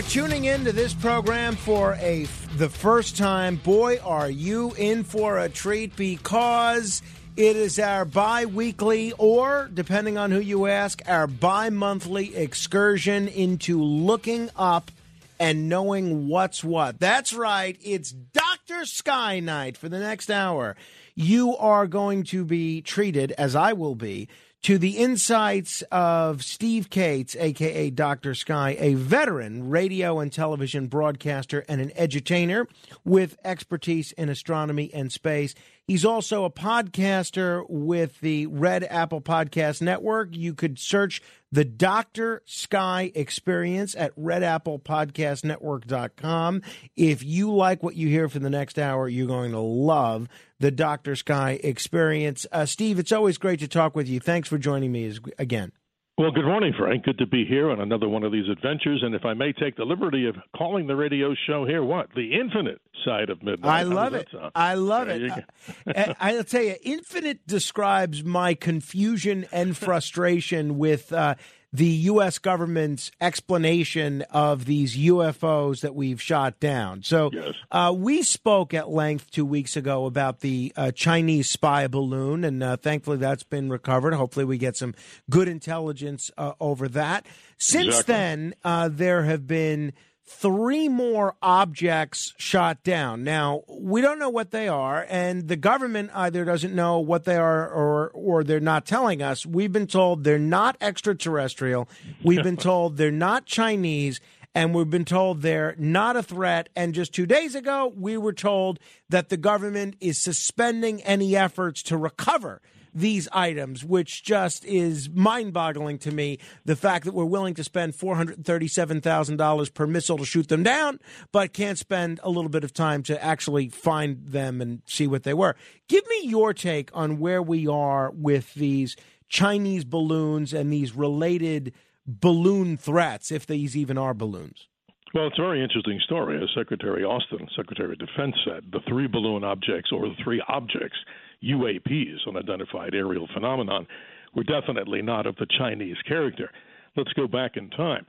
Are tuning into this program for a the first time, boy, are you in for a treat because it is our bi-weekly or depending on who you ask, our bi-monthly excursion into looking up and knowing what's what. That's right, it's Dr. Sky Night for the next hour. You are going to be treated as I will be to the insights of Steve Kates, aka Dr. Sky, a veteran radio and television broadcaster and an edutainer with expertise in astronomy and space. He's also a podcaster with the Red Apple Podcast Network. You could search the Dr. Sky Experience at redapplepodcastnetwork.com. If you like what you hear for the next hour, you're going to love the Dr. Sky Experience. Uh, Steve, it's always great to talk with you. Thanks for joining me again. Well, good morning, Frank. Good to be here on another one of these adventures. And if I may take the liberty of calling the radio show here, what? The Infinite Side of Midnight. I love it. I love there it. Uh, I'll tell you, Infinite describes my confusion and frustration with. Uh, the U.S. government's explanation of these UFOs that we've shot down. So yes. uh, we spoke at length two weeks ago about the uh, Chinese spy balloon, and uh, thankfully that's been recovered. Hopefully, we get some good intelligence uh, over that. Since exactly. then, uh, there have been three more objects shot down. Now, we don't know what they are, and the government either doesn't know what they are or or they're not telling us. We've been told they're not extraterrestrial. We've been told they're not Chinese. And we've been told they're not a threat. And just two days ago, we were told that the government is suspending any efforts to recover these items, which just is mind boggling to me. The fact that we're willing to spend $437,000 per missile to shoot them down, but can't spend a little bit of time to actually find them and see what they were. Give me your take on where we are with these Chinese balloons and these related balloon threats, if these even are balloons. Well, it's a very interesting story. As Secretary Austin, Secretary of Defense, said, the three balloon objects or the three objects UAPs, unidentified aerial phenomenon, were definitely not of the Chinese character. Let's go back in time.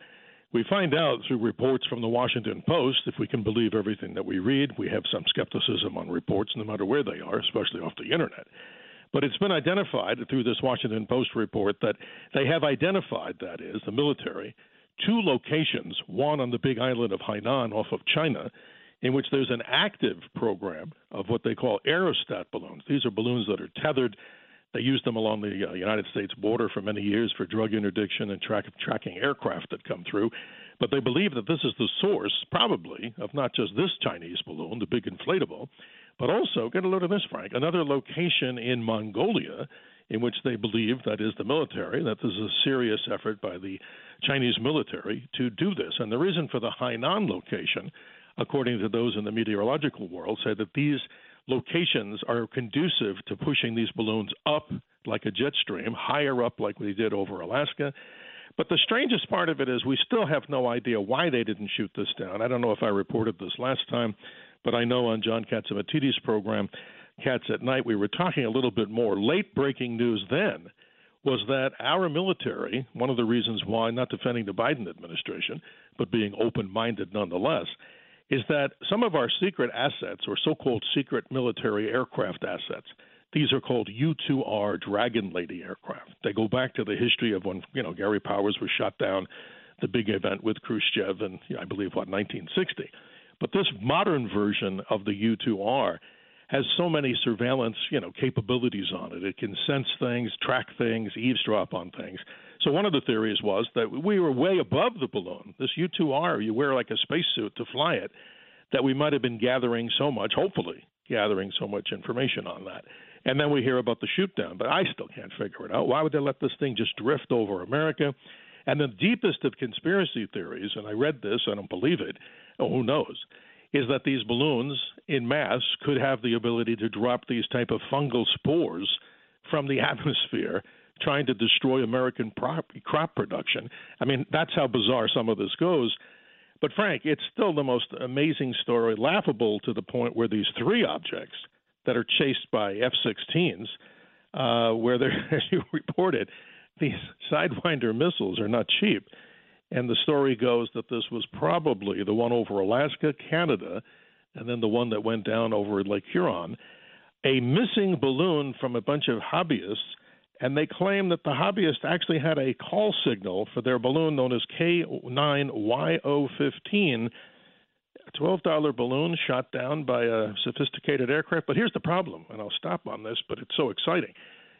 We find out through reports from the Washington Post, if we can believe everything that we read, we have some skepticism on reports no matter where they are, especially off the internet. But it's been identified through this Washington Post report that they have identified, that is, the military, two locations, one on the big island of Hainan off of China, in which there's an active program of what they call aerostat balloons. These are balloons that are tethered. They use them along the uh, United States border for many years for drug interdiction and track, tracking aircraft that come through. But they believe that this is the source, probably, of not just this Chinese balloon, the big inflatable, but also, get a load of this, Frank, another location in Mongolia in which they believe, that is the military, that there's a serious effort by the Chinese military to do this. And the reason for the Hainan location according to those in the meteorological world, say that these locations are conducive to pushing these balloons up like a jet stream, higher up like we did over Alaska. But the strangest part of it is we still have no idea why they didn't shoot this down. I don't know if I reported this last time, but I know on John Catsimatidis' program, Cats at Night, we were talking a little bit more. Late breaking news then was that our military, one of the reasons why, not defending the Biden administration, but being open minded nonetheless, is that some of our secret assets, or so called secret military aircraft assets, these are called U 2R Dragon Lady aircraft. They go back to the history of when, you know, Gary Powers was shot down, the big event with Khrushchev in, I believe, what, 1960. But this modern version of the U 2R has so many surveillance, you know, capabilities on it. It can sense things, track things, eavesdrop on things. So one of the theories was that we were way above the balloon. This U2R, you wear like a spacesuit to fly it, that we might have been gathering so much, hopefully gathering so much information on that. And then we hear about the shoot down, but I still can't figure it out. Why would they let this thing just drift over America? And the deepest of conspiracy theories, and I read this, I don't believe it, oh, who knows, is that these balloons in mass could have the ability to drop these type of fungal spores from the atmosphere trying to destroy American crop production. I mean, that's how bizarre some of this goes. But Frank, it's still the most amazing story, laughable to the point where these three objects that are chased by F-16s, uh, where they're, as you reported, these Sidewinder missiles are not cheap. And the story goes that this was probably the one over Alaska, Canada, and then the one that went down over Lake Huron. A missing balloon from a bunch of hobbyists and they claim that the hobbyist actually had a call signal for their balloon known as K9YO15, a $12 balloon shot down by a sophisticated aircraft. But here's the problem, and I'll stop on this, but it's so exciting,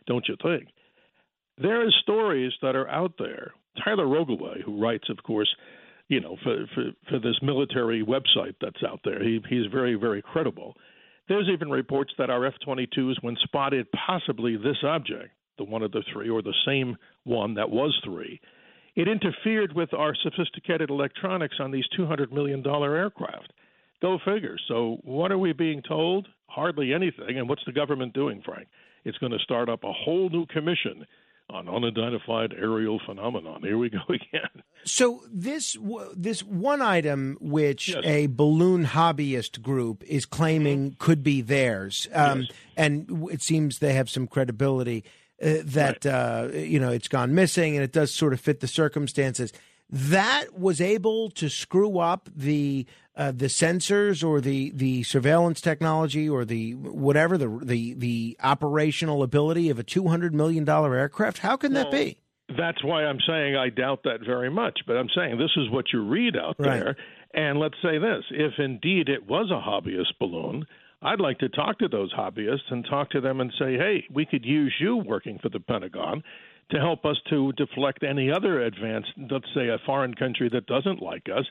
don't you think? There are stories that are out there. Tyler Rogoway, who writes, of course, you know, for, for, for this military website that's out there, he, he's very, very credible. There's even reports that our F 22s, when spotted possibly this object, the one of the three, or the same one that was three, it interfered with our sophisticated electronics on these $200 million aircraft. Go figure. So, what are we being told? Hardly anything. And what's the government doing, Frank? It's going to start up a whole new commission on unidentified aerial phenomenon. Here we go again. So this this one item which yes. a balloon hobbyist group is claiming mm-hmm. could be theirs, um, yes. and it seems they have some credibility uh, that right. uh, you know it's gone missing, and it does sort of fit the circumstances. That was able to screw up the uh, the sensors or the, the surveillance technology or the whatever the the the operational ability of a two hundred million dollar aircraft. How can well, that be? That's why I'm saying I doubt that very much. But I'm saying this is what you read out Right. there. And let's say this: if indeed it was a hobbyist balloon, I'd like to talk to those hobbyists and talk to them and say, hey, we could use you working for the Pentagon to help us to deflect any other advanced, let's say a foreign country that doesn't like us,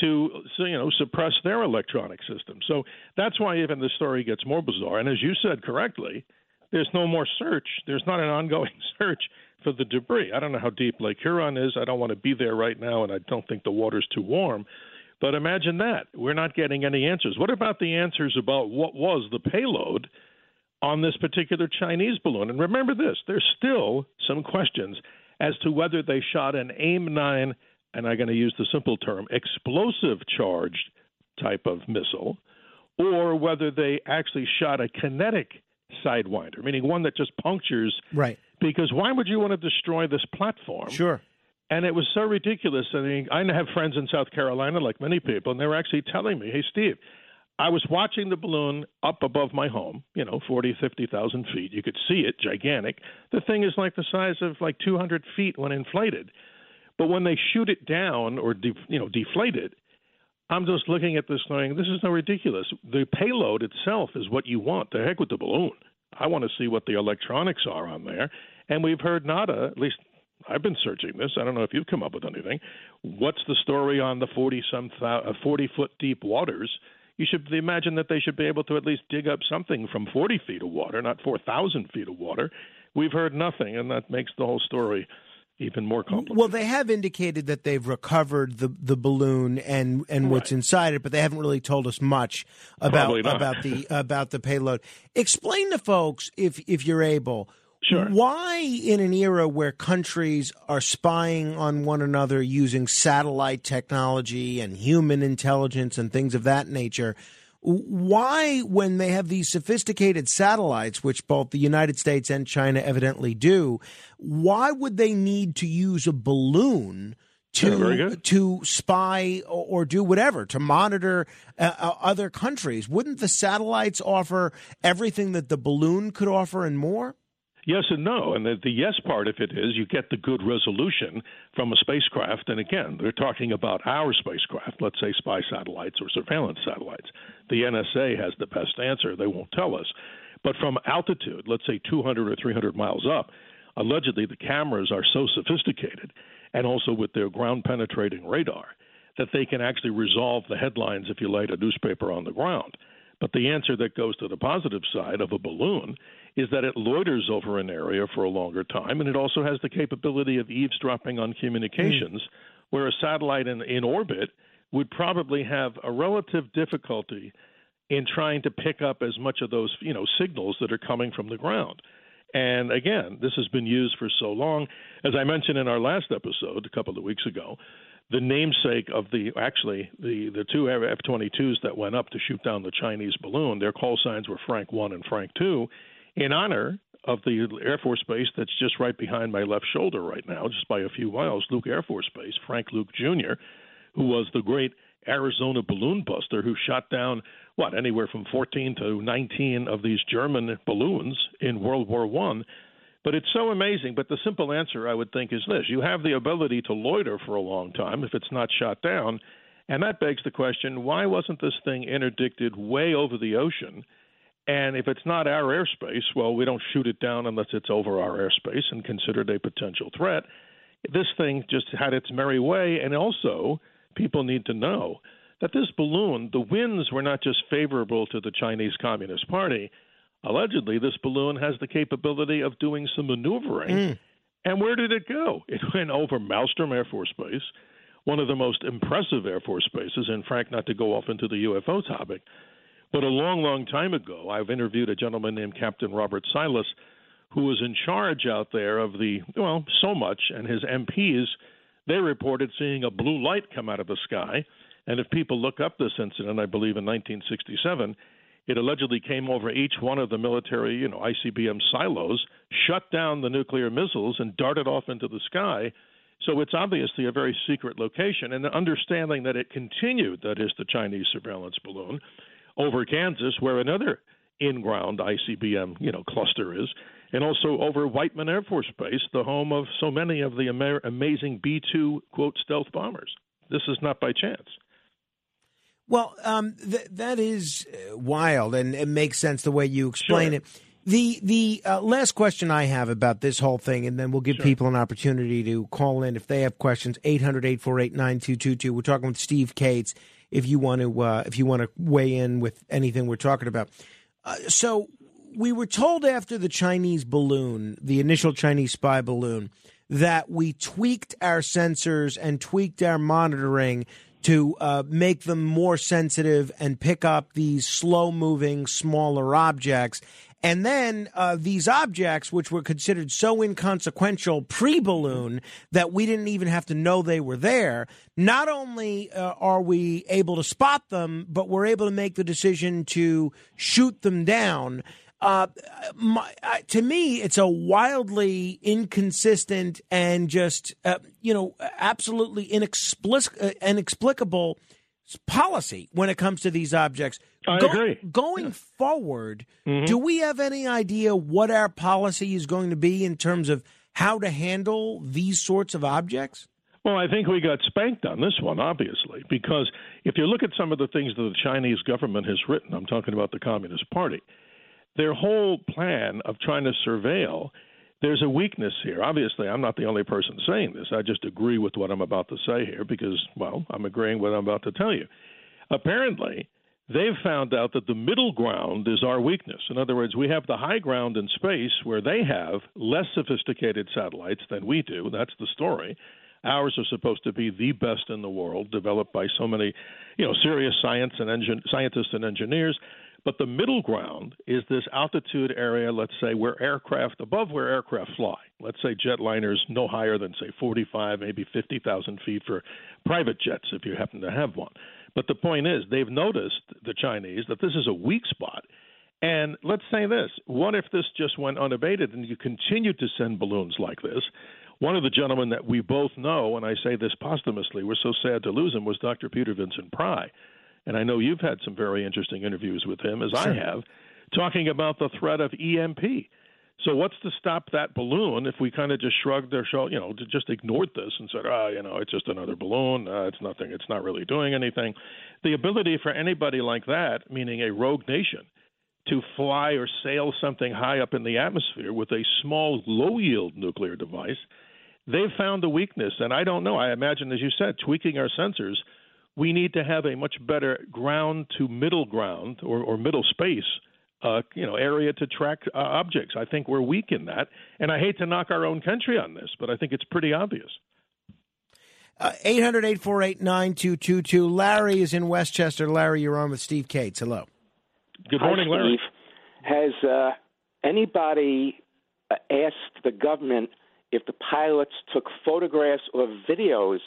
to you know suppress their electronic system. So that's why even the story gets more bizarre. And as you said correctly, there's no more search. There's not an ongoing search for the debris. I don't know how deep Lake Huron is. I don't want to be there right now, and I don't think the water's too warm. But imagine that. We're not getting any answers. What about the answers about what was the payload on this particular Chinese balloon? And remember this there's still some questions as to whether they shot an AIM 9, and I'm going to use the simple term, explosive charged type of missile, or whether they actually shot a kinetic sidewinder, meaning one that just punctures. Right. Because why would you want to destroy this platform? Sure. And it was so ridiculous. I mean, I have friends in South Carolina, like many people, and they were actually telling me, hey, Steve, I was watching the balloon up above my home, you know, 40, 50,000 feet. You could see it, gigantic. The thing is like the size of like 200 feet when inflated. But when they shoot it down or, de- you know, deflate it, I'm just looking at this going, this is so ridiculous. The payload itself is what you want. The heck with the balloon. I want to see what the electronics are on there. And we've heard nada, at least I've been searching this. I don't know if you've come up with anything. What's the story on the 40 some uh, 40 foot deep waters? You should imagine that they should be able to at least dig up something from 40 feet of water, not 4,000 feet of water. We've heard nothing, and that makes the whole story even more complicated. Well, they have indicated that they've recovered the the balloon and and what's Right. inside it, but they haven't really told us much about about the about the payload. Explain to folks if if you're able. Sure. Why, in an era where countries are spying on one another using satellite technology and human intelligence and things of that nature, why, when they have these sophisticated satellites, which both the United States and China evidently do, why would they need to use a balloon? To, to spy or, or do whatever to monitor uh, uh, other countries, wouldn't the satellites offer everything that the balloon could offer and more? Yes and no. And the, the yes part, if it is, you get the good resolution from a spacecraft. And again, they're talking about our spacecraft, let's say spy satellites or surveillance satellites. The NSA has the best answer. They won't tell us. But from altitude, let's say 200 or 300 miles up, allegedly the cameras are so sophisticated, and also with their ground penetrating radar, that they can actually resolve the headlines if you light a newspaper on the ground. But the answer that goes to the positive side of a balloon is that it loiters over an area for a longer time, and it also has the capability of eavesdropping on communications, mm. where a satellite in, in orbit would probably have a relative difficulty in trying to pick up as much of those you know signals that are coming from the ground. And again, this has been used for so long. As I mentioned in our last episode a couple of weeks ago, the namesake of the actually the the two F-22s that went up to shoot down the Chinese balloon, their call signs were Frank One and Frank Two, in honor of the Air Force Base that's just right behind my left shoulder right now, just by a few miles, Luke Air Force Base. Frank Luke Jr., who was the great Arizona balloon buster who shot down what anywhere from 14 to 19 of these German balloons in World War One. But it's so amazing. But the simple answer, I would think, is this: you have the ability to loiter for a long time if it's not shot down, and that begs the question: why wasn't this thing interdicted way over the ocean? And if it's not our airspace, well, we don't shoot it down unless it's over our airspace and considered a potential threat. This thing just had its merry way, and also people need to know that this balloon, the winds were not just favorable to the Chinese Communist Party. Allegedly, this balloon has the capability of doing some maneuvering. Mm. And where did it go? It went over Malmstrom Air Force Base, one of the most impressive Air Force bases. And Frank, not to go off into the UFO topic, but a long, long time ago, I've interviewed a gentleman named Captain Robert Salas, who was in charge out there of the, well, so much, and his MPs they reported seeing a blue light come out of the sky. And if people look up this incident, I believe in 1967, it allegedly came over each one of the military, you know, ICBM silos, shut down the nuclear missiles, and darted off into the sky. So it's obviously a very secret location. And the understanding that it continued, that is the Chinese surveillance balloon, over Kansas, where another in-ground ICBM, you know, cluster is, and also over Whiteman Air Force Base, the home of so many of the Amer- amazing B 2 quote stealth bombers. This is not by chance. Well, um, th- that is uh, wild, and it makes sense the way you explain sure. it. The the uh, last question I have about this whole thing, and then we'll give sure. people an opportunity to call in if they have questions. 800-848-9222. We're talking with Steve Kates. If you want to, uh, if you want to weigh in with anything we're talking about. Uh, so we were told after the Chinese balloon, the initial Chinese spy balloon, that we tweaked our sensors and tweaked our monitoring to uh, make them more sensitive and pick up these slow moving, smaller objects. And then uh, these objects, which were considered so inconsequential pre balloon that we didn't even have to know they were there, not only uh, are we able to spot them, but we're able to make the decision to shoot them down. Uh, my, uh, to me, it's a wildly inconsistent and just, uh, you know, absolutely inexplic- uh, inexplicable policy when it comes to these objects. I Go- agree. Going yeah. forward, mm-hmm. do we have any idea what our policy is going to be in terms of how to handle these sorts of objects? Well, I think we got spanked on this one, obviously, because if you look at some of the things that the Chinese government has written, I'm talking about the Communist Party their whole plan of trying to surveil there's a weakness here. Obviously, I'm not the only person saying this. I just agree with what I'm about to say here because, well, I'm agreeing with what I'm about to tell you. Apparently, they've found out that the middle ground is our weakness. In other words, we have the high ground in space where they have less sophisticated satellites than we do. That's the story. Ours are supposed to be the best in the world, developed by so many, you know, serious science and engin- scientists and engineers. But the middle ground is this altitude area, let's say, where aircraft, above where aircraft fly. Let's say jetliners no higher than, say, 45, maybe 50,000 feet for private jets if you happen to have one. But the point is, they've noticed, the Chinese, that this is a weak spot. And let's say this what if this just went unabated and you continued to send balloons like this? One of the gentlemen that we both know, and I say this posthumously, we're so sad to lose him, was Dr. Peter Vincent Pry and I know you've had some very interesting interviews with him, as sure. I have, talking about the threat of EMP. So what's to stop that balloon if we kind of just shrugged their shoulder, you know, just ignored this and said, "Ah, oh, you know, it's just another balloon. Uh, it's nothing. It's not really doing anything." The ability for anybody like that, meaning a rogue nation, to fly or sail something high up in the atmosphere with a small, low-yield nuclear device, they've found a weakness. And I don't know. I imagine, as you said, tweaking our sensors we need to have a much better ground to middle ground or, or middle space uh, you know area to track uh, objects. I think we're weak in that, and I hate to knock our own country on this, but I think it's pretty obvious. Uh, 800 848 9222. Larry is in Westchester. Larry, you're on with Steve Kates. Hello. Good morning, Hi, Larry. Has uh, anybody uh, asked the government if the pilots took photographs or videos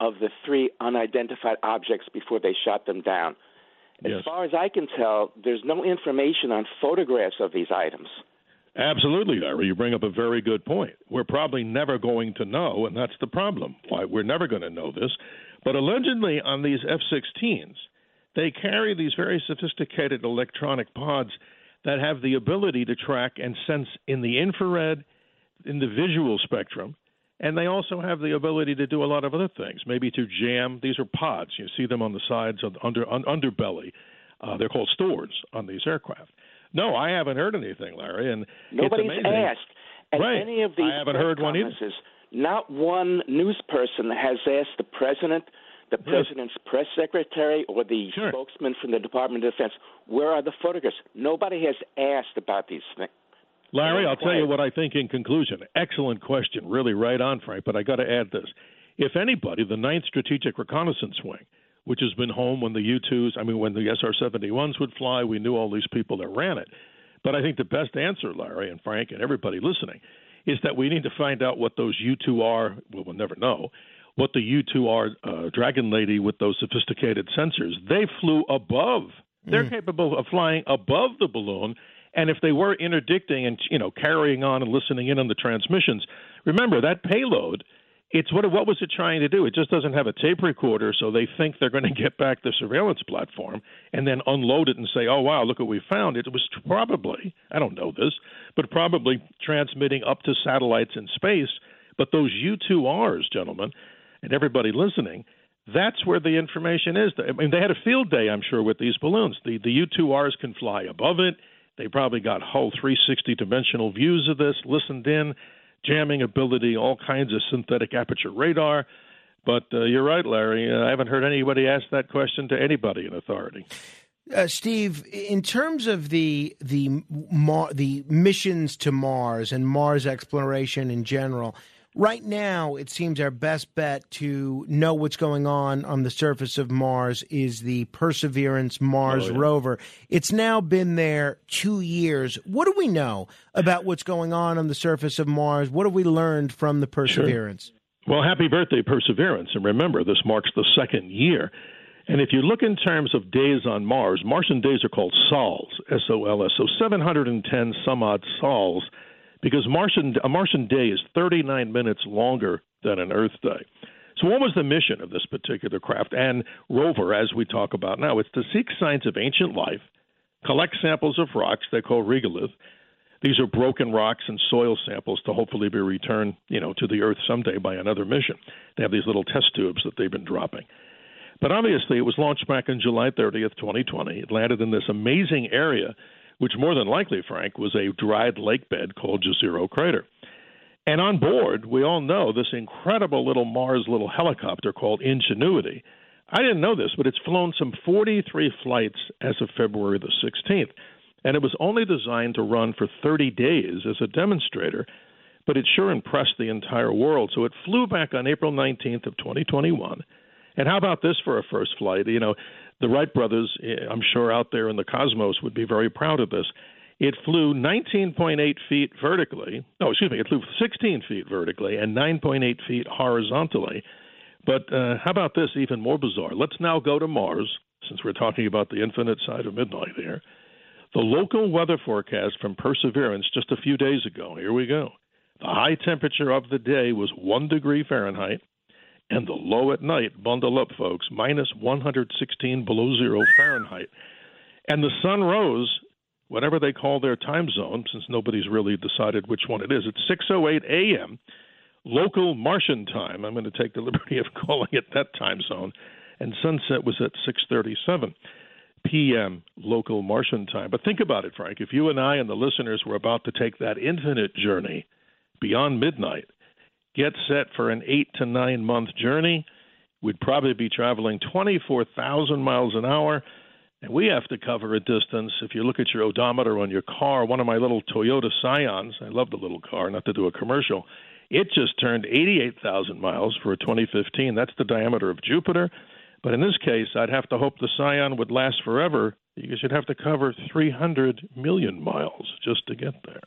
of the three unidentified objects before they shot them down? As Yes. far as I can tell, there's no information on photographs of these items. Absolutely, Larry. You bring up a very good point. We're probably never going to know, and that's the problem. Why we're never going to know this. But allegedly, on these F-16s, they carry these very sophisticated electronic pods that have the ability to track and sense in the infrared, in the visual spectrum, and they also have the ability to do a lot of other things. Maybe to jam. These are pods. You see them on the sides of the under un, underbelly. Uh, they're called stores on these aircraft. No, I haven't heard anything, Larry, and Nobody's it's amazing. asked. Right. any of these I haven't heard one either. Not one news person has asked the president, the Yes. president's press secretary, or the Sure. spokesman from the Department of Defense, where are the photographs? Nobody has asked about these things. Larry, I'll tell you what I think in conclusion. Excellent question. Really right on, Frank, but I got to add this. If anybody, the 9th Strategic Reconnaissance Wing, which has been home when the U 2s, I mean, when the SR 71s would fly, we knew all these people that ran it. But I think the best answer, Larry and Frank and everybody listening, is that we need to find out what those U 2 are. Well, we'll never know. What the U 2 are, uh, Dragon Lady with those sophisticated sensors, they flew above. They're capable of flying above the balloon and if they were interdicting and you know carrying on and listening in on the transmissions, remember that payload. It's what what was it trying to do? It just doesn't have a tape recorder, so they think they're going to get back the surveillance platform and then unload it and say, "Oh wow, look what we found." It was probably I don't know this, but probably transmitting up to satellites in space. But those U2Rs, gentlemen, and everybody listening, that's where the information is. I mean, they had a field day, I'm sure, with these balloons. The the U2Rs can fly above it. They probably got whole 360 dimensional views of this, listened in, jamming ability, all kinds of synthetic aperture radar. But uh, you're right, Larry. Uh, I haven't heard anybody ask that question to anybody in authority. Uh, Steve, in terms of the the Mar- the missions to Mars and Mars exploration in general, right now it seems our best bet to know what's going on on the surface of Mars is the Perseverance Mars Oh, yeah. rover. It's now been there two years. What do we know about what's going on on the surface of Mars? What have we learned from the Perseverance? Well, happy birthday, Perseverance. And remember, this marks the second year. And if you look in terms of days on Mars, Martian days are called sols, S O L S. So 710 some odd sols, because Martian, a Martian day is 39 minutes longer than an Earth day. So, what was the mission of this particular craft and rover, as we talk about now? It's to seek signs of ancient life, collect samples of rocks they call regolith. These are broken rocks and soil samples to hopefully be returned, you know, to the Earth someday by another mission. They have these little test tubes that they've been dropping. But obviously, it was launched back on July 30th, 2020. It landed in this amazing area, which more than likely, Frank, was a dried lake bed called Jezero Crater. And on board, we all know this incredible little Mars little helicopter called Ingenuity. I didn't know this, but it's flown some 43 flights as of February the 16th. And it was only designed to run for 30 days as a demonstrator, but it sure impressed the entire world. So it flew back on April 19th of 2021. And how about this for a first flight? You know, the Wright brothers, eh, I'm sure out there in the cosmos would be very proud of this. It flew 19.8 feet vertically. No, excuse me, it flew 16 feet vertically and 9.8 feet horizontally. But uh, how about this, even more bizarre? Let's now go to Mars, since we're talking about the infinite side of midnight here. The local weather forecast from Perseverance just a few days ago. Here we go. The high temperature of the day was 1 degree Fahrenheit, and the low at night, bundle up, folks, minus 116 below zero Fahrenheit. And the sun rose, whatever they call their time zone, since nobody's really decided which one it is. It's 6:08 a.m. local Martian time. I'm going to take the liberty of calling it that time zone. And sunset was at 6:37 p.m. local Martian time. But think about it, Frank. If you and I and the listeners were about to take that infinite journey beyond midnight, get set for an eight to nine month journey, we'd probably be traveling 24,000 miles an hour. And we have to cover a distance. If you look at your odometer on your car, one of my little Toyota Scions, I love the little car, not to do a commercial, it just turned 88,000 miles for a 2015. That's the diameter of Jupiter. But in this case, I'd have to hope the Scion would last forever because you'd have to cover 300 million miles just to get there.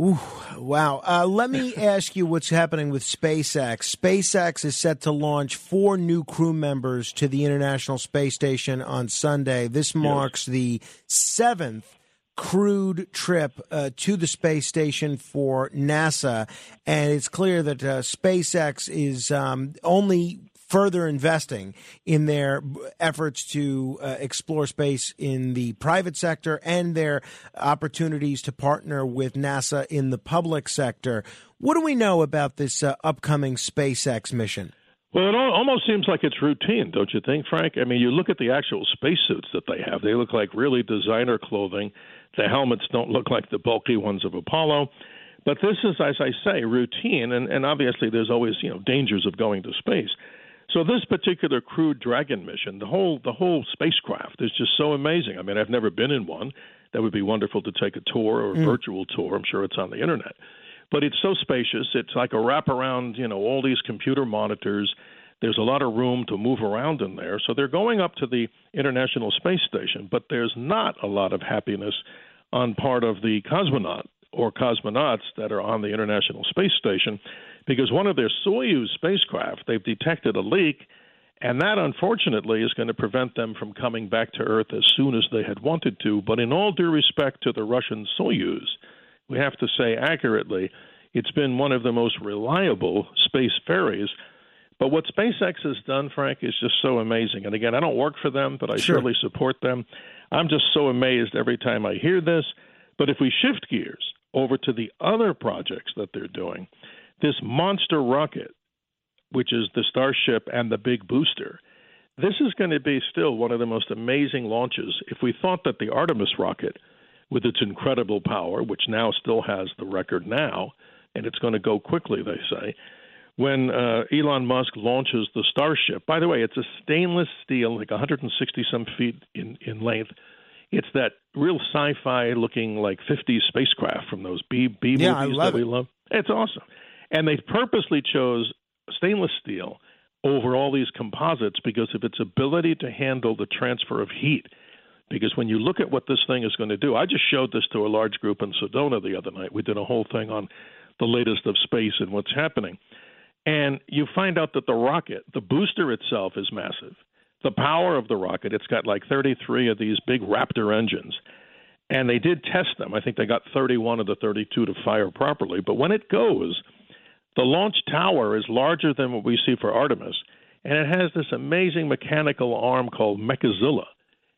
Ooh, wow. Uh, let me ask you what's happening with SpaceX. SpaceX is set to launch four new crew members to the International Space Station on Sunday. This marks the seventh crewed trip uh, to the space station for NASA. And it's clear that uh, SpaceX is um, only further investing in their efforts to uh, explore space in the private sector and their opportunities to partner with NASA in the public sector. What do we know about this uh, upcoming SpaceX mission? Well, it almost seems like it's routine, don't you think, Frank? I mean, you look at the actual spacesuits that they have, they look like really designer clothing. The helmets don't look like the bulky ones of Apollo. But this is, as I say, routine, and, and obviously there's always you know dangers of going to space. So this particular Crew Dragon mission, the whole the whole spacecraft is just so amazing. I mean, I've never been in one. That would be wonderful to take a tour or a mm. virtual tour. I'm sure it's on the internet. But it's so spacious. It's like a wraparound, you know, all these computer monitors. There's a lot of room to move around in there. So they're going up to the International Space Station, but there's not a lot of happiness on part of the cosmonaut or cosmonauts that are on the International Space Station because one of their Soyuz spacecraft, they've detected a leak, and that unfortunately is going to prevent them from coming back to Earth as soon as they had wanted to. But in all due respect to the Russian Soyuz, we have to say accurately, it's been one of the most reliable space ferries. But what SpaceX has done, Frank, is just so amazing. And again, I don't work for them, but I sure. surely support them. I'm just so amazed every time I hear this. But if we shift gears over to the other projects that they're doing, this monster rocket, which is the Starship and the big booster, this is going to be still one of the most amazing launches. If we thought that the Artemis rocket, with its incredible power, which now still has the record now, and it's going to go quickly, they say, when uh, Elon Musk launches the Starship. By the way, it's a stainless steel, like 160 some feet in, in length. It's that real sci-fi looking like 50s spacecraft from those B B yeah, movies that we it. love. It's awesome. And they purposely chose stainless steel over all these composites because of its ability to handle the transfer of heat. Because when you look at what this thing is going to do, I just showed this to a large group in Sedona the other night. We did a whole thing on the latest of space and what's happening. And you find out that the rocket, the booster itself, is massive. The power of the rocket, it's got like 33 of these big Raptor engines. And they did test them. I think they got 31 of the 32 to fire properly. But when it goes, the launch tower is larger than what we see for Artemis, and it has this amazing mechanical arm called Mechazilla,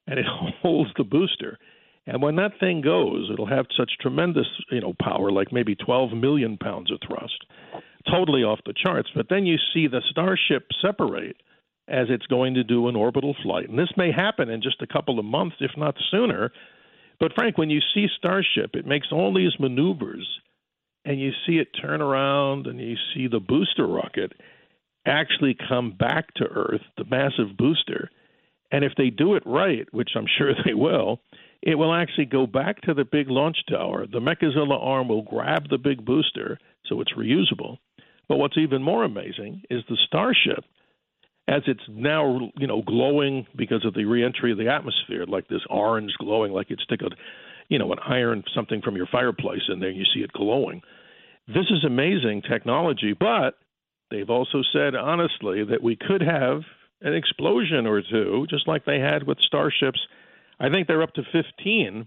and it holds the booster. And when that thing goes, it'll have such tremendous, you know, power, like maybe 12 million pounds of thrust, totally off the charts. But then you see the Starship separate as it's going to do an orbital flight, and this may happen in just a couple of months, if not sooner. But Frank, when you see Starship, it makes all these maneuvers and you see it turn around and you see the booster rocket actually come back to Earth, the massive booster. And if they do it right, which I'm sure they will, it will actually go back to the big launch tower. The Mechazilla arm will grab the big booster, so it's reusable. But what's even more amazing is the Starship, as it's now you know glowing because of the reentry of the atmosphere, like this orange glowing, like stick a you know, an iron something from your fireplace in there, you see it glowing. This is amazing technology, but they've also said honestly that we could have an explosion or two, just like they had with starships. I think they're up to 15,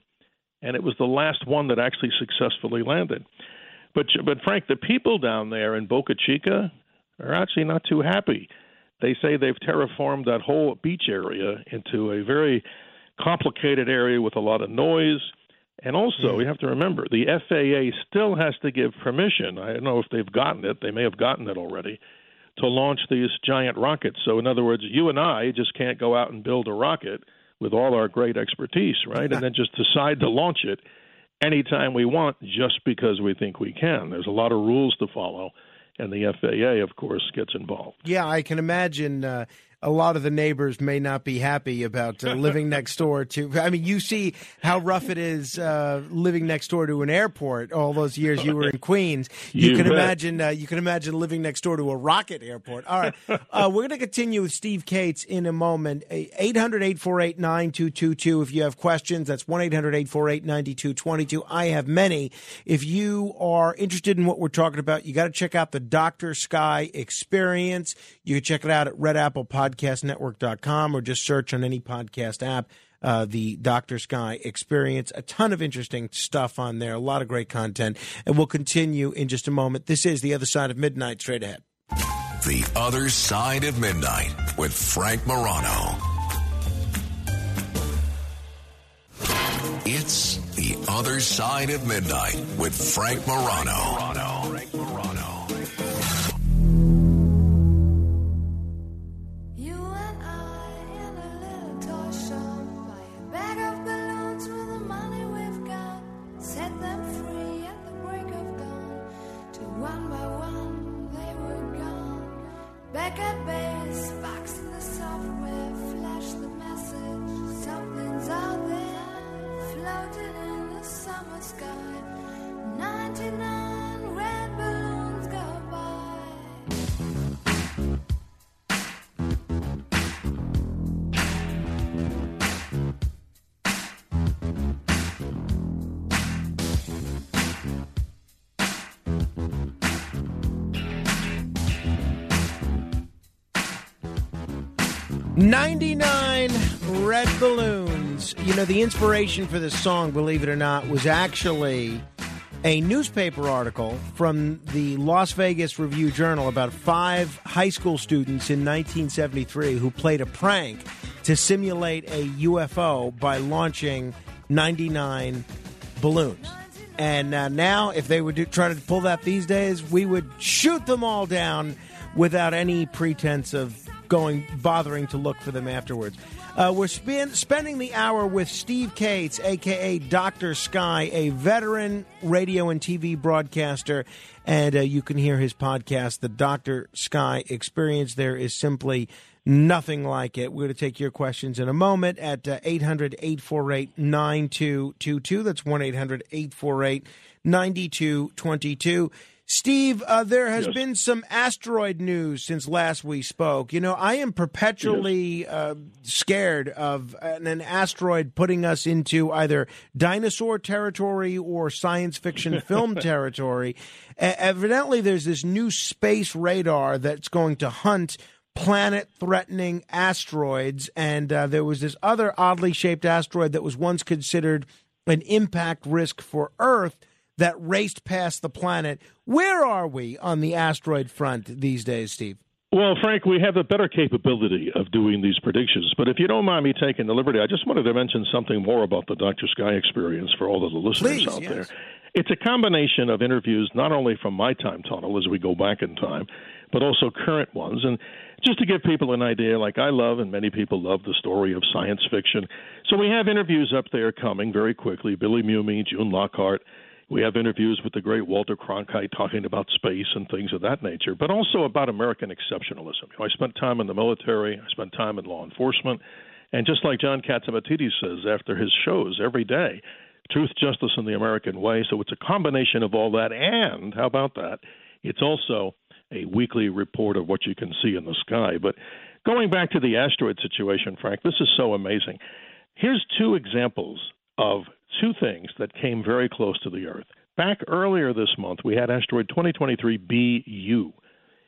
and it was the last one that actually successfully landed. But but Frank, the people down there in Boca Chica are actually not too happy. They say they've terraformed that whole beach area into a very complicated area with a lot of noise. And also, mm. you have to remember the FAA still has to give permission. I don't know if they've gotten it, they may have gotten it already, to launch these giant rockets. So, in other words, you and I just can't go out and build a rocket with all our great expertise, right? and then just decide to launch it anytime we want just because we think we can. There's a lot of rules to follow and the FAA, of course, gets involved. Yeah, I can imagine uh, a lot of the neighbors may not be happy about uh, living next door to. I mean, you see how rough it is uh, living next door to an airport. All those years you were in Queens, you, You can bet. imagine. Uh, you can imagine living next door to a rocket airport. All right, uh, we're going to continue with Steve Kates in a moment. 800 848 9222. If you have questions, that's 1 800 848 9222. I have many. If you are interested in what we're talking about, you got to check out the Dr. Sky experience. You can check it out at redapplepodcastnetwork.com or just search on any podcast app. Uh, the Dr. Sky experience. A ton of interesting stuff on there, a lot of great content. And we'll continue in just a moment. This is The Other Side of Midnight, straight ahead. The Other Side of Midnight with Frank Morano. It's The Other Side of Midnight with Frank Morano. Frank Morano. You 99 Red Balloons. You know, the inspiration for this song, believe it or not, was actually a newspaper article from the Las Vegas Review Journal about five high school students in 1973 who played a prank to simulate a UFO by launching 99 balloons. And uh, now, if they would try to pull that these days, we would shoot them all down without any pretense of going bothering to look for them afterwards. Uh, we're spending the hour with Steve Kates, aka Dr. Sky, a veteran radio and TV broadcaster, and uh, you can hear his podcast, The Dr. Sky Experience. There is simply nothing like it. We're going to take your questions in a moment at uh, 800 848 9222. That's 1 800 848 9222. Steve, uh, there has Yes. been some asteroid news since last we spoke. You know, I am perpetually uh, scared of an, an asteroid putting us into either dinosaur territory or science fiction film territory. E- evidently, there's this new space radar that's going to hunt planet threatening asteroids. And uh, there was this other oddly shaped asteroid that was once considered an impact risk for Earth that raced past the planet. Where are we on the asteroid front these days, Steve? Well, Frank, we have a better capability of doing these predictions. But if you don't mind me taking the liberty, I just wanted to mention something more about the Dr. Sky experience for all of the listeners Please, out yes. there. It's a combination of interviews, not only from my time tunnel as we go back in time, but also current ones. And just to give people an idea, like I love, and many people love the story of science fiction. So we have interviews up there coming very quickly Billy Mumy, June Lockhart. We have interviews with the great Walter Cronkite talking about space and things of that nature, but also about American exceptionalism. You know, I spent time in the military, I spent time in law enforcement, and just like John Catsimatidis says after his shows every day, truth, justice, and the American way. So it's a combination of all that, and how about that? It's also a weekly report of what you can see in the sky. But going back to the asteroid situation, Frank, this is so amazing. Here's two examples of two things that came very close to the Earth. Back earlier this month, we had asteroid 2023 BU.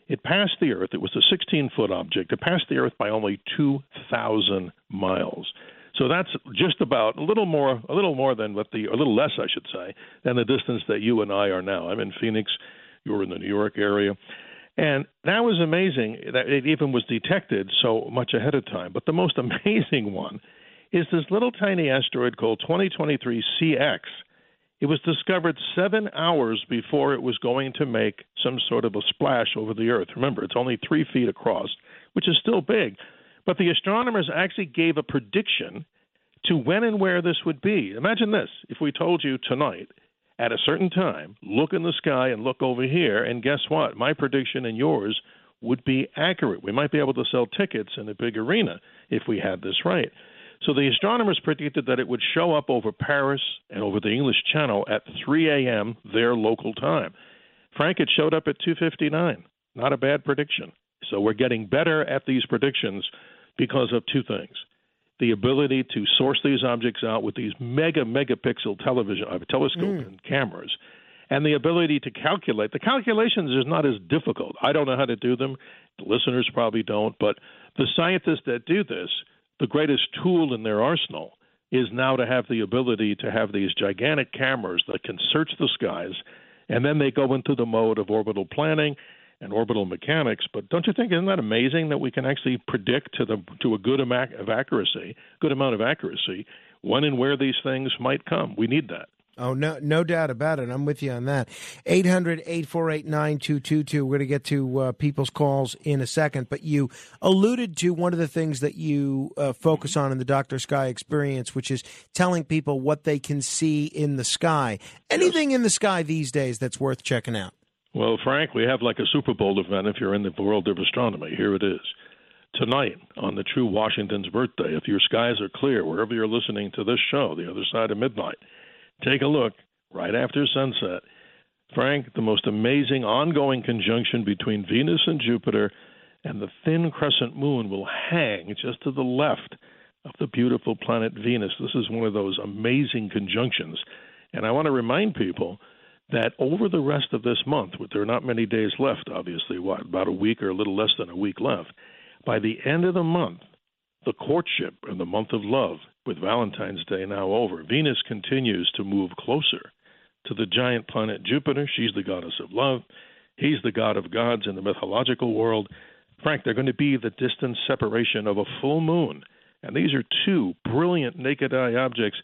It passed the Earth. It was a 16 foot object. It passed the Earth by only 2,000 miles. So that's just about a little more, a little more than what the, a little less, I should say, than the distance that you and I are now. I'm in Phoenix. You're in the New York area. And that was amazing that it even was detected so much ahead of time. But the most amazing one is this little tiny asteroid called 2023 CX. It was discovered seven hours before it was going to make some sort of a splash over the Earth. Remember, it's only three feet across, which is still big. But the astronomers actually gave a prediction to when and where this would be. Imagine this if we told you tonight, at a certain time, look in the sky and look over here, and guess what? My prediction and yours would be accurate. We might be able to sell tickets in a big arena if we had this right. So the astronomers predicted that it would show up over Paris and over the English Channel at 3 a.m. their local time. Frank, it showed up at 2:59. Not a bad prediction. So we're getting better at these predictions because of two things: the ability to source these objects out with these mega megapixel television uh, telescope and cameras, and the ability to calculate. The calculations is not as difficult. I don't know how to do them. The listeners probably don't, but the scientists that do this, the greatest tool in their arsenal is now to have the ability to have these gigantic cameras that can search the skies, and then they go into the mode of orbital planning and orbital mechanics. But don't you think isn't that amazing that we can actually predict to the to a good amount of accuracy, good amount of accuracy, when and where these things might come? We need that. Oh, no, no doubt about it. I'm with you on that. 800 848 9222. We're going to get to uh, people's calls in a second, but you alluded to one of the things that you uh, focus on in the Dr. Sky experience, which is telling people what they can see in the sky. Anything in the sky these days that's worth checking out? Well, Frank, we have like a Super Bowl event if you're in the world of astronomy. Here it is. Tonight, on the true Washington's birthday, if your skies are clear, wherever you're listening to this show, the other side of midnight, take a look right after sunset. Frank, the most amazing ongoing conjunction between Venus and Jupiter and the thin crescent moon will hang just to the left of the beautiful planet Venus. This is one of those amazing conjunctions. And I want to remind people that over the rest of this month, there are not many days left, obviously, what, about a week or a little less than a week left. By the end of the month, the courtship and the month of love, with Valentine's Day now over, Venus continues to move closer to the giant planet Jupiter. She's the goddess of love. He's the god of gods in the mythological world. Frank, they're going to be the distant separation of a full moon. And these are two brilliant naked eye objects,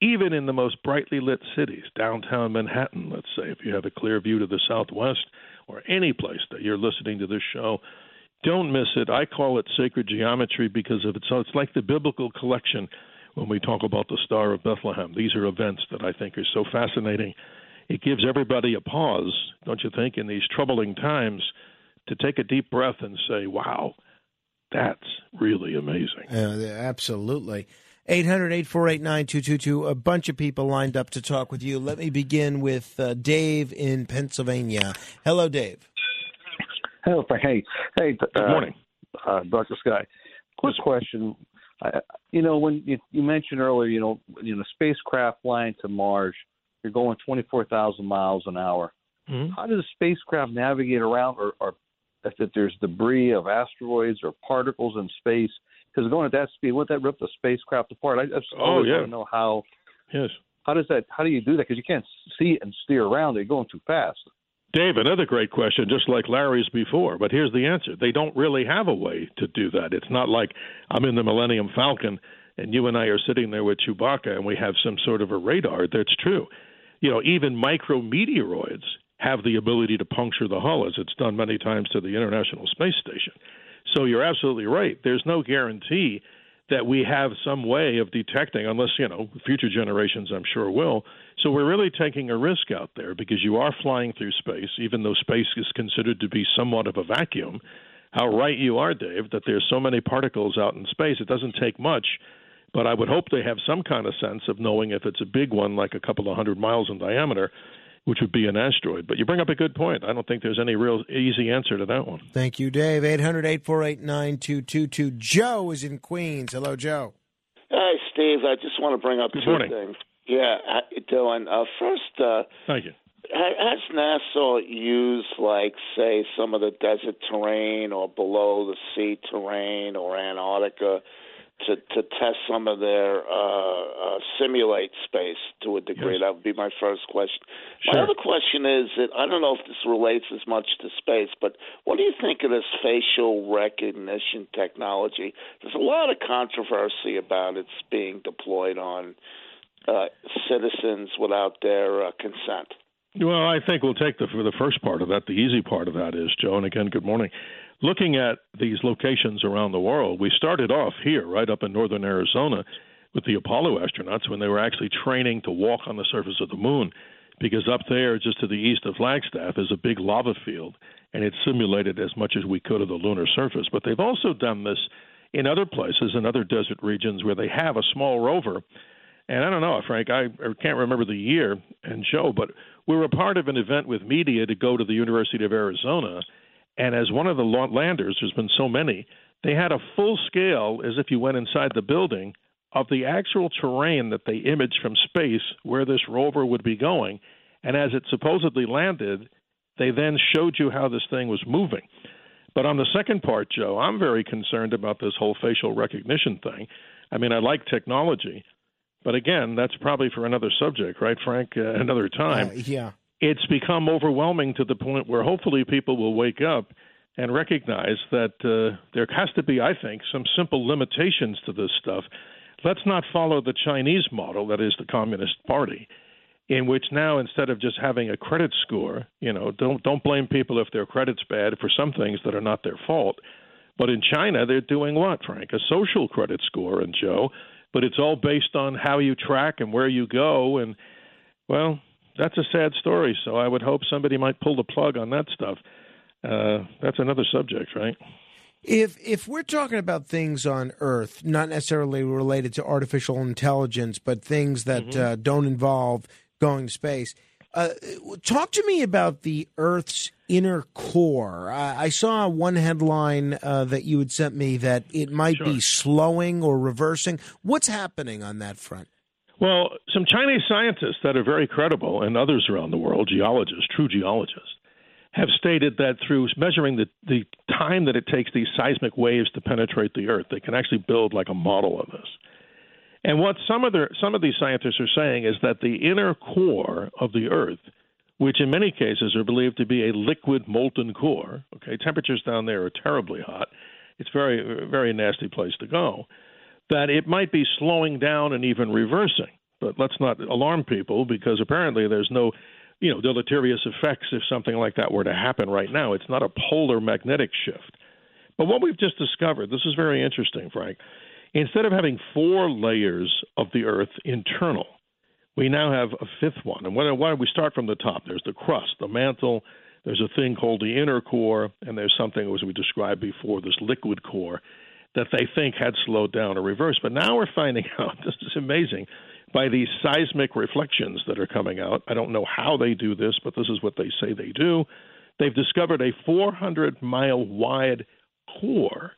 even in the most brightly lit cities, downtown Manhattan, let's say, if you have a clear view to the southwest, or any place that you're listening to this show. Don't miss it. I call it sacred geometry because of it. So it's like the biblical collection when we talk about the Star of Bethlehem. These are events that I think are so fascinating. It gives everybody a pause, don't you think, in these troubling times to take a deep breath and say, wow, that's really amazing. Uh, absolutely. 800 848 9222. A bunch of people lined up to talk with you. Let me begin with uh, Dave in Pennsylvania. Hello, Dave. Hello, Frank. Hey, hey. Good uh, morning. uh, Dr. Sky. Quick question. I, you know, when you, you mentioned earlier, you know, you know, spacecraft flying to Mars, you're going 24,000 miles an hour. Mhm. How does a spacecraft navigate around, or, or if if there's debris of asteroids or particles in space? Because going at that speed, wouldn't that rip the spacecraft apart? I just Oh, always yeah. want to know how. Yes. How does that? How do you do that? Because you can't see and steer around it. You're going too fast. Dave, another great question, just like Larry's before, but here's the answer. They don't really have a way to do that. It's not like I'm in the Millennium Falcon and you and I are sitting there with Chewbacca and we have some sort of a radar. That's true. You know, even micrometeoroids have the ability to puncture the hull, as it's done many times to the International Space Station. So you're absolutely right. There's no guarantee that we have some way of detecting, unless, you know, future generations I'm sure will. So we're really taking a risk out there because you are flying through space, even though space is considered to be somewhat of a vacuum. How right you are, Dave, that there's so many particles out in space. It doesn't take much, but I would hope they have some kind of sense of knowing if it's a big one, like a couple of hundred miles in diameter, which would be an asteroid. But you bring up a good point. I don't think there's any real easy answer to that one. Thank you, Dave. 800 848 9222. Joe is in Queens. Hello, Joe. Hi, Steve. I just want to bring up Good two morning. things. Yeah, how you doing? Uh, first, uh, Thank you. ha- has NASA used, like, say, some of the desert terrain or below the sea terrain or Antarctica to to test some of their uh, uh, simulate space to a degree? Yes. That would be my first question. My other question is that I don't know if this relates as much to space, but what do you think of this facial recognition technology? There's a lot of controversy about its being deployed on uh, citizens without their uh, consent. Well, I think we'll take the for the first part of that. The easy part of that is, Joe, and again, good morning. Looking at these locations around the world, we started off here, right up in northern Arizona, with the Apollo astronauts when they were actually training to walk on the surface of the moon. because up there, just to the east of Flagstaff, is a big lava field, and it simulated as much as we could of the lunar surface. But they've also done this in other places, in other desert regions, where they have a small rover. And I don't know, Frank, I can't remember the year and Joe, but we were a part of an event with media to go to the University of Arizona. And as one of the landers, there's been so many, they had a full scale, as if you went inside the building, of the actual terrain that they imaged from space where this rover would be going. And as it supposedly landed, they then showed you how this thing was moving. But on the second part, Joe, I'm very concerned about this whole facial recognition thing. I mean, I like technology, but again, that's probably for another subject, right, Frank? Uh, another time. Uh, yeah. It's become overwhelming to the point where hopefully people will wake up and recognize that uh, there has to be, I think, some simple limitations to this stuff. Let's not follow the Chinese model, that is the Communist Party, in which now instead of just having a credit score, you know, don't don't blame people if their credit's bad for some things that are not their fault. But in China, they're doing what, Frank? A social credit score, and Joe, but it's all based on how you track and where you go, and well, that's a sad story. So I would hope somebody might pull the plug on that stuff. Uh, that's another subject, right? If if we're talking about things on Earth, not necessarily related to artificial intelligence, but things that Mm-hmm. uh, don't involve going to space, uh, talk to me about the Earth's inner core. I, I saw one headline uh, that you had sent me that it might be slowing or reversing. What's happening on that front? Well, some Chinese scientists that are very credible, and others around the world, geologists, true geologists, have stated that through measuring the, the time that it takes these seismic waves to penetrate the Earth, they can actually build like a model of this. And what some of some of these scientists are saying is that the inner core of the Earth, which in many cases are believed to be a liquid molten core, okay, temperatures down there are terribly hot. It's very very nasty place to go. That it might be slowing down and even reversing. But let's not alarm people because apparently there's no you know deleterious effects if something like that were to happen right now. It's not a polar magnetic shift. But what we've just discovered, this is very interesting, Frank. Instead of having four layers of the Earth internal, we now have a fifth one. And why don't we start from the top? There's the crust, the mantle. There's a thing called the inner core, and there's something as we described before, this liquid core that they think had slowed down or reversed. But now we're finding out this is amazing by these seismic reflections that are coming out. I don't know how they do this, but this is what they say they do. They've discovered a 400 mile wide core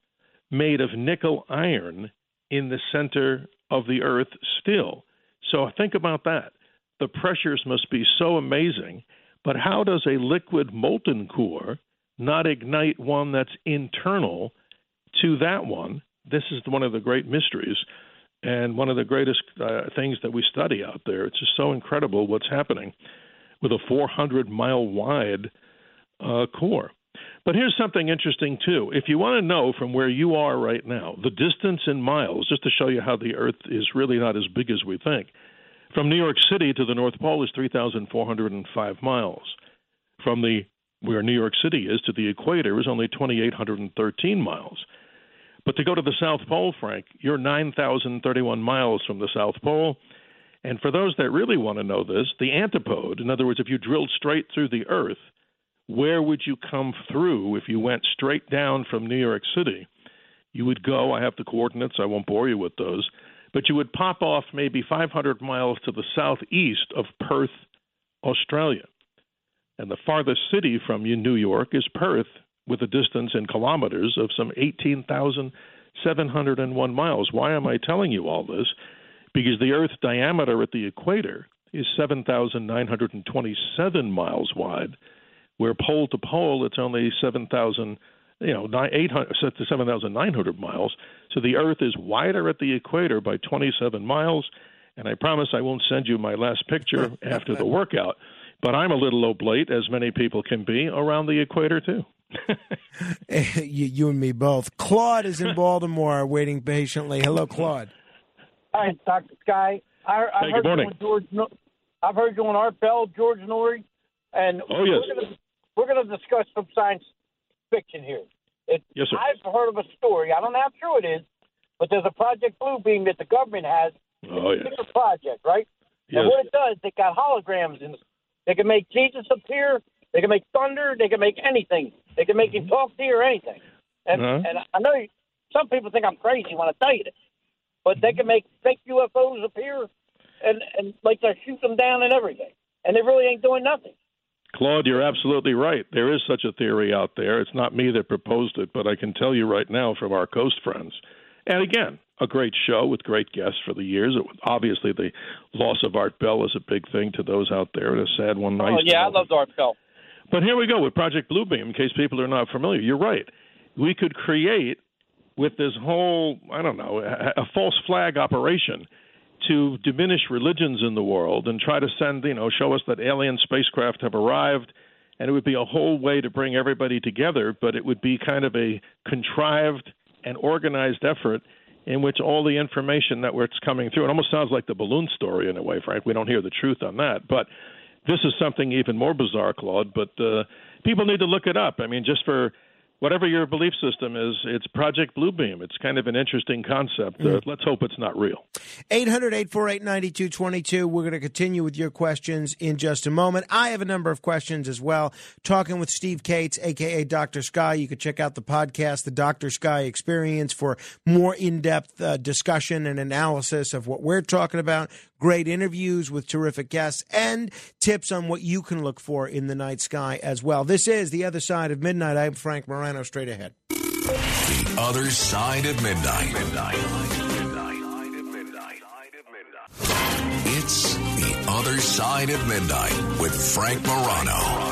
made of nickel iron in the center of the earth still. So think about that. The pressures must be so amazing, but how does a liquid molten core not ignite one that's internal to that one? This is one of the great mysteries and one of the greatest uh, things that we study out there. It's just so incredible what's happening with a 400 mile wide uh, core. But here's something interesting, too. If you want to know from where you are right now, the distance in miles, just to show you how the Earth is really not as big as we think, from New York City to the North Pole is 3,405 miles. From the where New York City is to the equator is only 2,813 miles. But to go to the South Pole, Frank, you're 9,031 miles from the South Pole. And for those that really want to know this, the antipode, in other words, if you drilled straight through the Earth, where would you come through if you went straight down from New York City? You would go, I have the coordinates, I won't bore you with those, but you would pop off maybe 500 miles to the southeast of Perth, Australia. And the farthest city from New York, is Perth, with a distance in kilometers of some 18,701 miles. Why am I telling you all this? Because the Earth's diameter at the equator is 7,927 miles wide, where pole to pole it's only 7,000, you know, 800 to 7,900 miles. So the Earth is wider at the equator by 27 miles. And I promise I won't send you my last picture after the workout. But I'm a little oblate, as many people can be, around the equator too. you, you and me both. Claude is in Baltimore waiting patiently. Hello, Claude. Hi, Dr. Sky. I, I Hey, heard good morning. you on George. No- I've heard you on Art Bell, George Noory, and Oh, yes. we're gonna discuss some science fiction here. It, Yes, sir. I've heard of a story. I don't know how true it is, but there's a Project Bluebeam that the government has. Oh, it's yeah. a project, right? Yes. And what it does, it got holograms in They can make Jesus appear. They can make thunder. They can make anything. They can make him talk to you or anything. And Uh-huh. and I know you, some people think I'm crazy when I tell you this, but they can make fake UFOs appear and and like they shoot them down and everything, and they really ain't doing nothing. Claude, you're absolutely right. There is such a theory out there. It's not me that proposed it, but I can tell you right now from our coast friends. And again, a great show with great guests for the years. It, obviously, the loss of Art Bell is a big thing to those out there, and a sad one. Oh yeah, I love love Art Bell. But here we go with Project Bluebeam. In case people are not familiar, you're right. We could create with this whole I don't know a, a false flag operation to diminish religions in the world and try to send you know show us that alien spacecraft have arrived and it would be a whole way to bring everybody together but it would be kind of a contrived and organized effort in which all the information that was coming through it almost sounds like the balloon story in a way frank we don't hear the truth on that but this is something even more bizarre, Claude, but uh, people need to look it up. I mean, just for whatever your belief system is, it's Project Bluebeam. It's kind of an interesting concept. Uh, let's hope it's not real. 800 848 9222. We're going to continue with your questions in just a moment. I have a number of questions as well. Talking with Steve Kates, aka Dr. Sky. You can check out the podcast, The Dr. Sky Experience, for more in depth uh, discussion and analysis of what we're talking about. Great interviews with terrific guests and tips on what you can look for in the night sky as well. This is The Other Side of Midnight. I'm Frank Straight ahead. The other side of midnight. midnight. It's the other side of midnight with Frank Morano.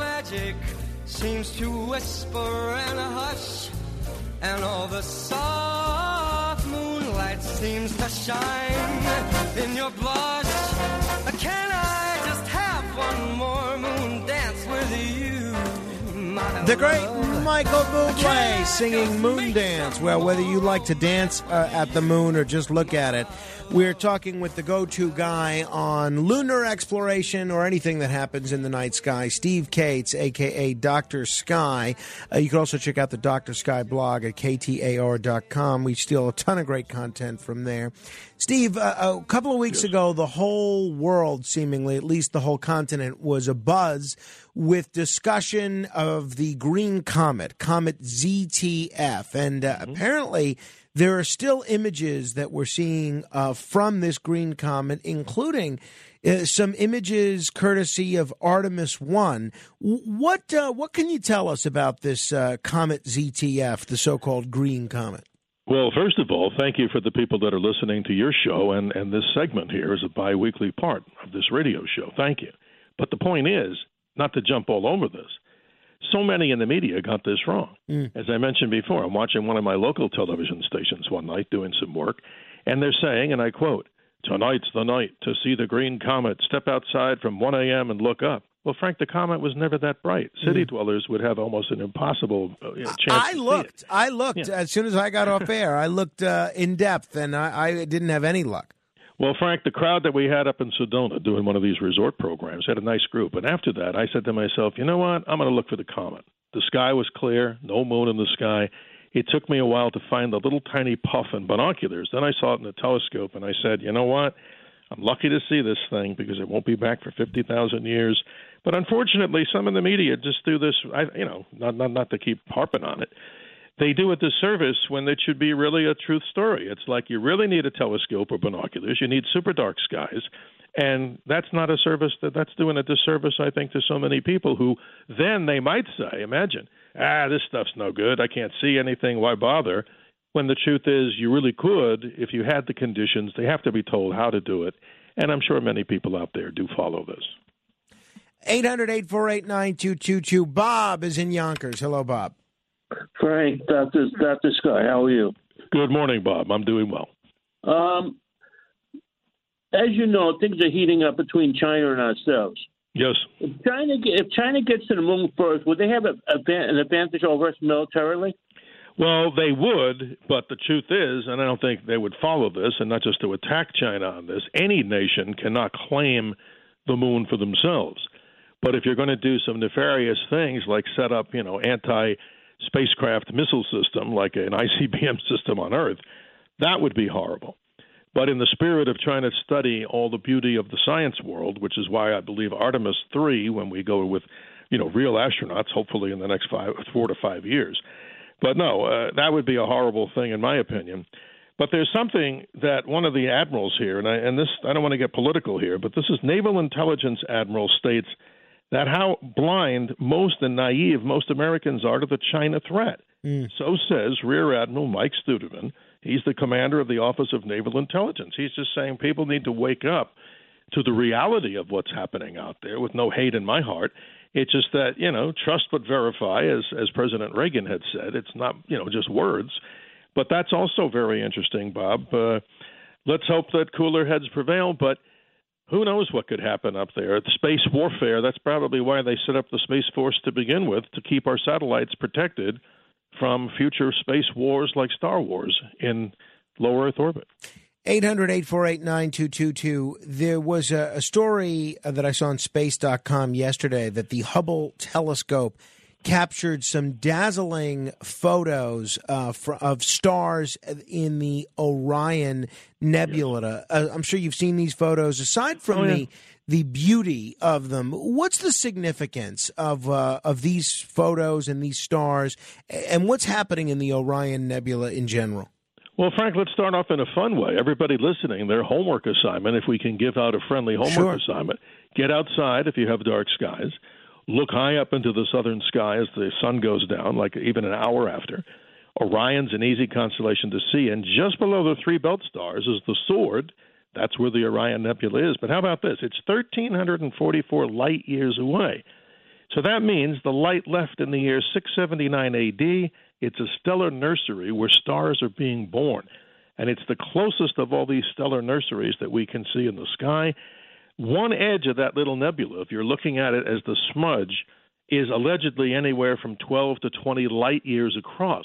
magic seems to whisper and hush. And all the soft moonlight seems to shine in your blush. Can I just have one more moon dance with you? The great? Michael Bublé singing Moon Dance. Well, whether you like to dance uh, at the moon or just look at it, we're talking with the go to guy on lunar exploration or anything that happens in the night sky, Steve Kates, aka Dr. Sky. Uh, you can also check out the Dr. Sky blog at ktar.com. We steal a ton of great content from there. Steve, uh, a couple of weeks ago, the whole world, seemingly, at least the whole continent, was a buzz with discussion of the green comet, Comet ZTF. And uh, apparently, there are still images that we're seeing uh, from this green comet, including uh, some images courtesy of Artemis 1. What, uh, what can you tell us about this uh, Comet ZTF, the so called green comet? Well, first of all, thank you for the people that are listening to your show, and, and this segment here is a bi weekly part of this radio show. Thank you. But the point is, not to jump all over this, so many in the media got this wrong. As I mentioned before, I'm watching one of my local television stations one night doing some work, and they're saying, and I quote, Tonight's the night to see the green comet. Step outside from 1 a.m. and look up. Well, Frank, the comet was never that bright. City dwellers would have almost an impossible uh, chance. I to see it. looked. I looked Yeah. as soon as I got off air. I looked uh, in depth, and I, I didn't have any luck. Well, Frank, the crowd that we had up in Sedona doing one of these resort programs had a nice group. And after that, I said to myself, you know what? I'm going to look for the comet. The sky was clear, no moon in the sky. It took me a while to find the little tiny puff in binoculars. Then I saw it in the telescope, and I said, you know what? I'm lucky to see this thing because it won't be back for 50,000 years. But unfortunately, some in the media just do this, I, you know, not, not, not to keep harping on it they do a disservice when it should be really a truth story. It's like you really need a telescope or binoculars. You need super dark skies. And that's not a service that that's doing a disservice, I think, to so many people who then they might say, imagine, ah, this stuff's no good. I can't see anything. Why bother? When the truth is, you really could if you had the conditions. They have to be told how to do it. And I'm sure many people out there do follow this. 800 848 9222. Bob is in Yonkers. Hello, Bob. Frank, Dr. Dr. Scott, how are you? Good morning, Bob. I'm doing well. Um, as you know, things are heating up between China and ourselves. Yes. If China, if China gets to the moon first, would they have a, a, an advantage over us militarily? Well, they would, but the truth is, and I don't think they would follow this, and not just to attack China on this, any nation cannot claim the moon for themselves. But if you're going to do some nefarious things like set up, you know, anti spacecraft missile system like an ICBM system on Earth, that would be horrible. But in the spirit of trying to study all the beauty of the science world, which is why I believe Artemis 3, when we go with, you know, real astronauts, hopefully in the next five, four to five years. But no, uh, that would be a horrible thing, in my opinion. But there's something that one of the admirals here, and, I, and this I don't want to get political here, but this is Naval Intelligence Admiral states that how blind most and naive most Americans are to the China threat. Mm. So says Rear Admiral Mike Studeman. He's the commander of the Office of Naval Intelligence. He's just saying people need to wake up to the reality of what's happening out there with no hate in my heart. It's just that, you know, trust but verify, as, as President Reagan had said. It's not, you know, just words. But that's also very interesting, Bob. Uh, let's hope that cooler heads prevail, but who knows what could happen up there? Space warfare, that's probably why they set up the Space Force to begin with, to keep our satellites protected from future space wars like Star Wars in low Earth orbit. 800 848 9222. There was a, a story that I saw on space.com yesterday that the Hubble telescope captured some dazzling photos uh, for, of stars in the Orion Nebula. Uh, I'm sure you've seen these photos. Aside from Oh, yeah. the the beauty of them, what's the significance of uh, of these photos and these stars, and what's happening in the Orion Nebula in general? Well, Frank, let's start off in a fun way. Everybody listening, their homework assignment, if we can give out a friendly homework Sure. assignment, get outside if you have dark skies, look high up into the southern sky as the sun goes down, like even an hour after. Orion's an easy constellation to see, and just below the three belt stars is the sword. That's where the Orion Nebula is. But how about this? It's 1,344 light years away. So that means the light left in the year 679 AD. It's a stellar nursery where stars are being born. And it's the closest of all these stellar nurseries that we can see in the sky. One edge of that little nebula, if you're looking at it as the smudge, is allegedly anywhere from 12 to 20 light years across.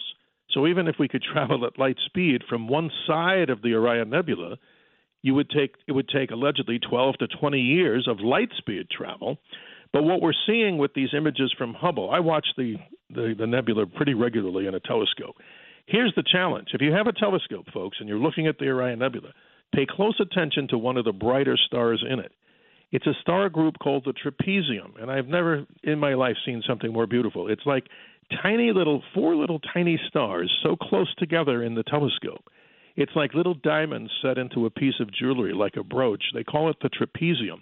So even if we could travel at light speed from one side of the Orion Nebula, you would take it would take allegedly 12 to 20 years of light speed travel. But what we're seeing with these images from Hubble, I watch the, the, the nebula pretty regularly in a telescope. Here's the challenge. If you have a telescope, folks, and you're looking at the Orion Nebula, pay close attention to one of the brighter stars in it. It's a star group called the trapezium, and I've never in my life seen something more beautiful. It's like tiny little, four little tiny stars so close together in the telescope. It's like little diamonds set into a piece of jewelry, like a brooch. They call it the trapezium.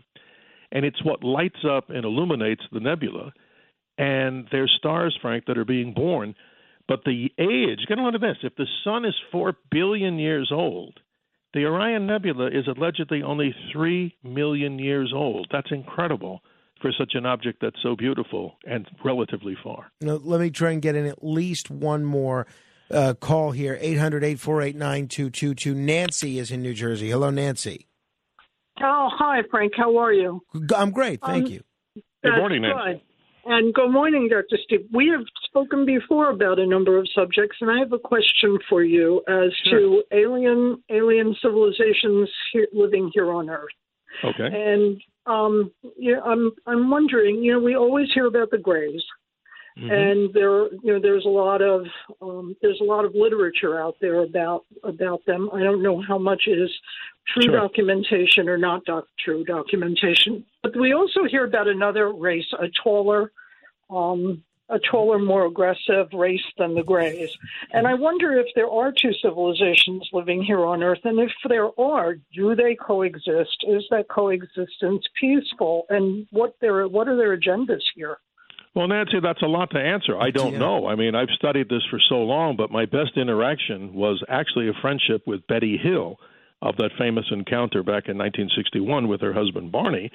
And it's what lights up and illuminates the nebula. And there's stars, Frank, that are being born. But the age, get a load of this. If the sun is 4 billion years old, the Orion Nebula is allegedly only 3 million years old. That's incredible for such an object that's so beautiful and relatively far. Now, let me try and get in at least one more uh, call here 800 848 9222. Nancy is in New Jersey. Hello, Nancy. Oh, hi, Frank. How are you? I'm great. Thank Um, you. Good morning, Nancy. good. And good morning, Dr. Steve. We have spoken before about a number of subjects, and I have a question for you as to alien alien civilizations here, living here on Earth. Okay. And um, yeah, I'm I'm wondering. You know, we always hear about the Greys, Mm-hmm. and there you know there's a lot of um, there's a lot of literature out there about about them. I don't know how much is true Sure. documentation or not doc- true documentation, but we also hear about another race, a taller. Um, a taller, more aggressive race than the Greys. And I wonder if there are two civilizations living here on Earth, and if there are, do they coexist? Is that coexistence peaceful? And what their what are their agendas here? Well, Nancy, that's a lot to answer. I don't Yeah. know. I mean, I've studied this for so long, but my best interaction was actually a friendship with Betty Hill of that famous encounter back in 1961 with her husband Barney.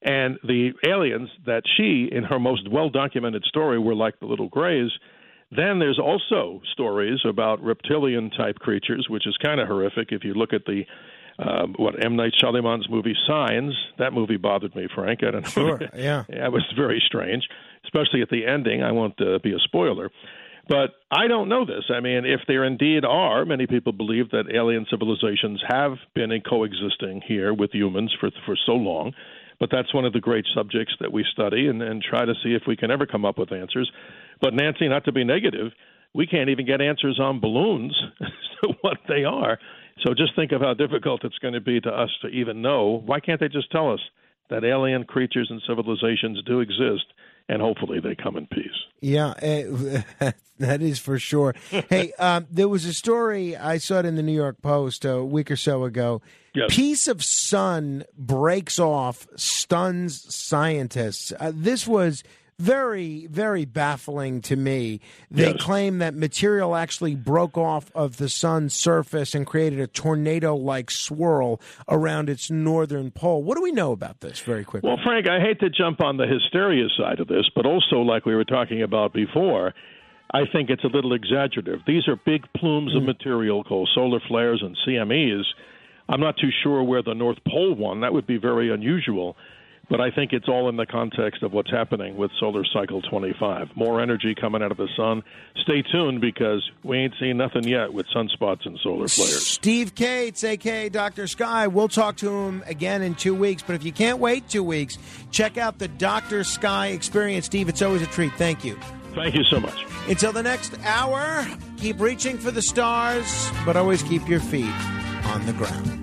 And the aliens that she, in her most well documented story, were like the little grays. Then there's also stories about reptilian type creatures, which is kind of horrific if you look at the um, what M Night Shyamalan's movie Signs. That movie bothered me, Frank. I don't know. Sure, yeah. yeah, it was very strange, especially at the ending. I won't uh, be a spoiler. But I don't know this. I mean, if there indeed are, many people believe that alien civilizations have been in coexisting here with humans for for so long. But that's one of the great subjects that we study and, and try to see if we can ever come up with answers. But Nancy, not to be negative, we can't even get answers on balloons as to what they are. So just think of how difficult it's going to be to us to even know. Why can't they just tell us that alien creatures and civilizations do exist, and hopefully they come in peace? Yeah, eh, that is for sure. hey, um, there was a story I saw it in the New York Post a week or so ago. Yes. Piece of sun breaks off, stuns scientists. Uh, this was very, very baffling to me. They Yes. claim that material actually broke off of the sun's surface and created a tornado like swirl around its northern pole. What do we know about this very quickly? Well, Frank, I hate to jump on the hysteria side of this, but also, like we were talking about before, I think it's a little exaggerative. These are big plumes of mm. material called solar flares and CMEs. I'm not too sure where the North Pole one, that would be very unusual. But I think it's all in the context of what's happening with Solar Cycle 25. More energy coming out of the sun. Stay tuned because we ain't seen nothing yet with sunspots and solar flares. Steve Kates, aka Dr. Sky. We'll talk to him again in two weeks. But if you can't wait two weeks, check out the Dr. Sky experience. Steve, it's always a treat. Thank you. Thank you so much. Until the next hour, keep reaching for the stars, but always keep your feet on the ground.